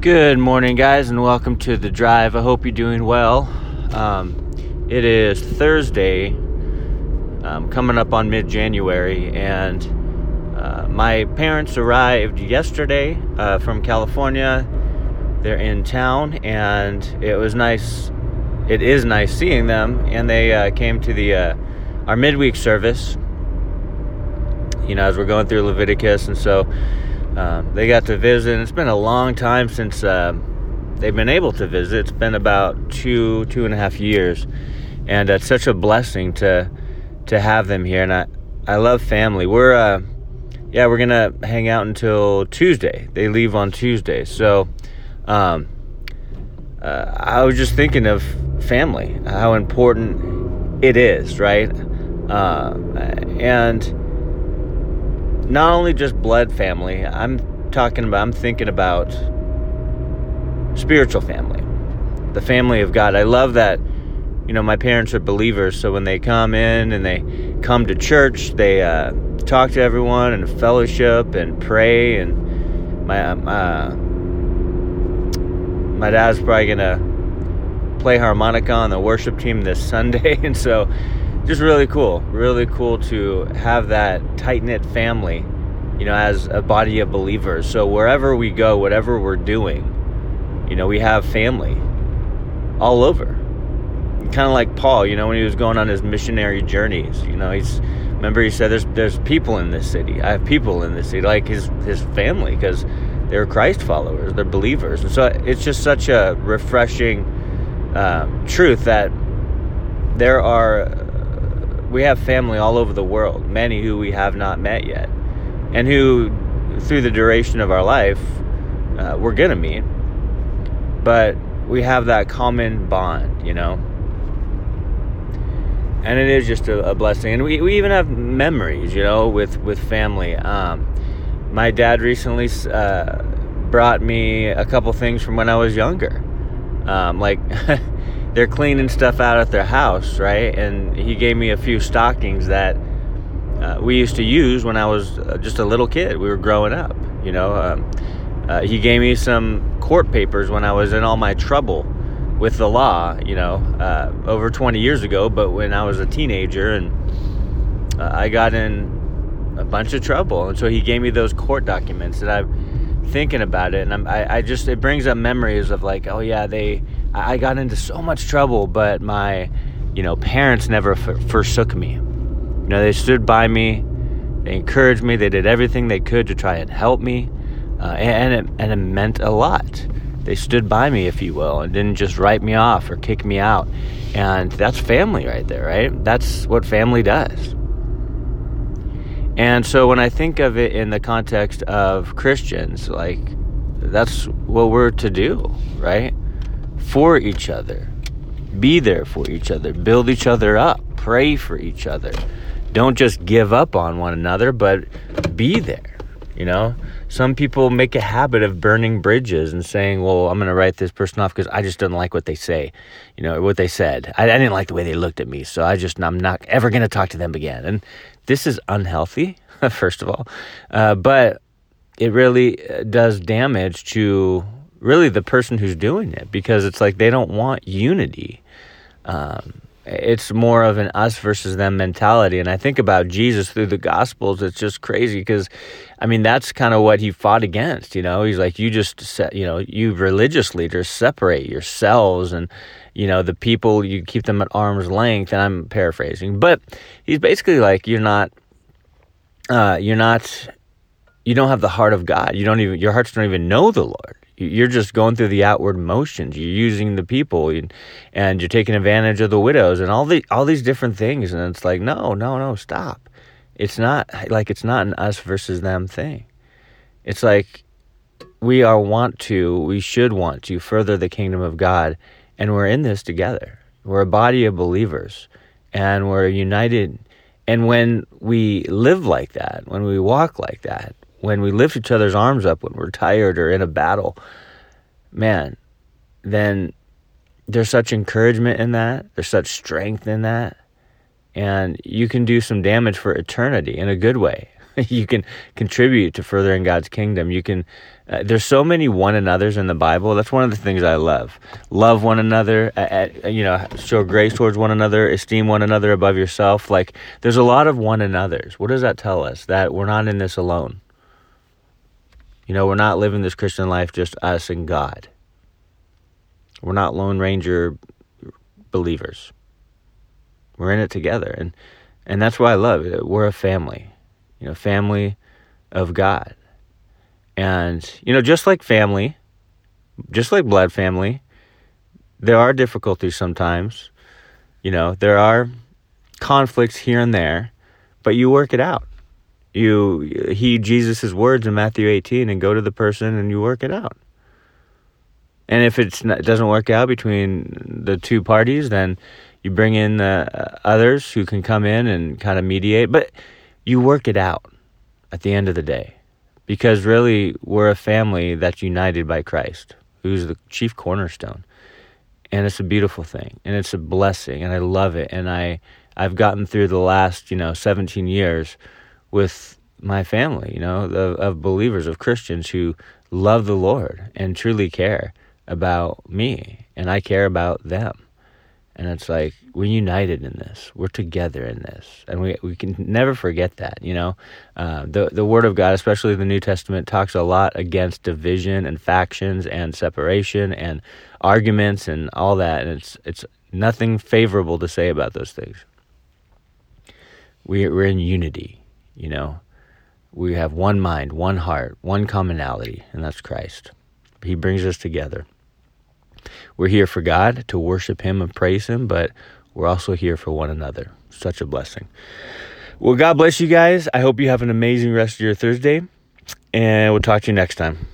Good morning, guys, and welcome to the drive. I hope you're doing well. Um, it is Thursday, um, coming up on mid January, and uh, my parents arrived yesterday uh, from California. They're in town, and it was nice. It is nice seeing them, and they uh, came to the uh, our midweek service. You know, as we're going through Leviticus, and so um, they got to visit. It's been a long time since uh, they've been able to visit. It's been about two, two and a half years, and it's such a blessing to to have them here. And I, I love family. We're, uh, yeah, we're gonna hang out until Tuesday. They leave on Tuesday, so um, uh, I was just thinking of family, how important it is, right? Uh, and not only just blood family, I'm talking about, I'm thinking about spiritual family, the family of God. I love that, you know, my parents are believers, so when they come in and they come to church, they uh, talk to everyone and fellowship and pray. And my, uh, my dad's probably going to play harmonica on the worship team this Sunday. And so, just really cool, really cool to have that tight knit family, you know, as a body of believers. So wherever we go, whatever we're doing, you know, we have family all over. Kind of like Paul, you know, when he was going on his missionary journeys, you know, he's remember he said, "There's there's people in this city. I have people in this city, like his his family, because they're Christ followers, they're believers." And so it's just such a refreshing um, truth that there are we have family all over the world, many who we have not met yet, and who, through the duration of our life, uh, we're gonna meet. But we have that common bond, you know. And it is just a, a blessing, and we, we even have memories, you know, with with family. Um, my dad recently uh, brought me a couple things from when I was younger, um, like. they're cleaning stuff out at their house, right? And he gave me a few stockings that uh, we used to use when I was uh, just a little kid. We were growing up, you know. Um, uh, he gave me some court papers when I was in all my trouble with the law, you know, uh, over 20 years ago. But when I was a teenager and uh, I got in a bunch of trouble, and so he gave me those court documents that I'm thinking about it, and I'm, I, I just it brings up memories of like, oh yeah, they I got into so much trouble, but my, you know, parents never f- forsook me. You know, they stood by me, they encouraged me, they did everything they could to try and help me, uh, and it, and it meant a lot. They stood by me, if you will, and didn't just write me off or kick me out. And that's family right there, right? That's what family does. And so when I think of it in the context of Christians, like that's what we're to do, right? For each other. Be there for each other. Build each other up. Pray for each other. Don't just give up on one another, but be there. You know, some people make a habit of burning bridges and saying, "Well, I'm going to write this person off because I just don't like what they say, you know, what they said. I, I didn't like the way they looked at me, so I just I'm not ever going to talk to them again." And this is unhealthy, first of all, uh, but it really uh, does damage to really the person who's doing it because it's like they don't want unity. Um, it's more of an us versus them mentality. And I think about Jesus through the Gospels, it's just crazy because, I mean, that's kind of what he fought against. You know, he's like, you just, set, you know, you religious leaders separate yourselves and, you know, the people, you keep them at arm's length. And I'm paraphrasing, but he's basically like, you're not, uh, you're not, you don't have the heart of God. You don't even, your hearts don't even know the Lord you're just going through the outward motions. You're using the people, and you're taking advantage of the widows, and all the all these different things. And it's like, no, no, no, stop. It's not like it's not an us versus them thing. It's like we are want to, we should want to further the kingdom of God, and we're in this together. We're a body of believers, and we're united. And when we live like that, when we walk like that, when we lift each other's arms up when we're tired or in a battle, man, then there's such encouragement in that. There's such strength in that. And you can do some damage for eternity in a good way. you can contribute to furthering God's kingdom. You can. Uh, there's so many one another's in the Bible. That's one of the things I love. Love one another. You know, show grace towards one another. Esteem one another above yourself. Like there's a lot of one another's. What does that tell us? That we're not in this alone. You know, we're not living this Christian life just us and God. We're not Lone Ranger believers. We're in it together, and and that's why I love it. We're a family, you know, family of God, and you know, just like family, just like blood family, there are difficulties sometimes. You know, there are conflicts here and there, but you work it out. You heed Jesus' words in Matthew 18 and go to the person and you work it out. And if it doesn't work out between the two parties, then you bring in uh, others who can come in and kind of mediate. But you work it out at the end of the day. Because really, we're a family that's united by Christ, who's the chief cornerstone. And it's a beautiful thing. And it's a blessing. And I love it. And I, I've gotten through the last, you know, 17 years with my family, you know, of, of believers, of Christians who love the Lord and truly care about me, and I care about them. And it's like we're united in this. We're together in this, and we we can never forget that. You know, uh, the the Word of God, especially the New Testament, talks a lot against division and factions and separation and arguments and all that. And it's it's nothing favorable to say about those things. We we're in unity. You know, we have one mind, one heart, one commonality, and that's Christ. He brings us together. We're here for God to worship Him and praise Him, but we're also here for one another. Such a blessing. Well, God bless you guys. I hope you have an amazing rest of your Thursday, and we'll talk to you next time.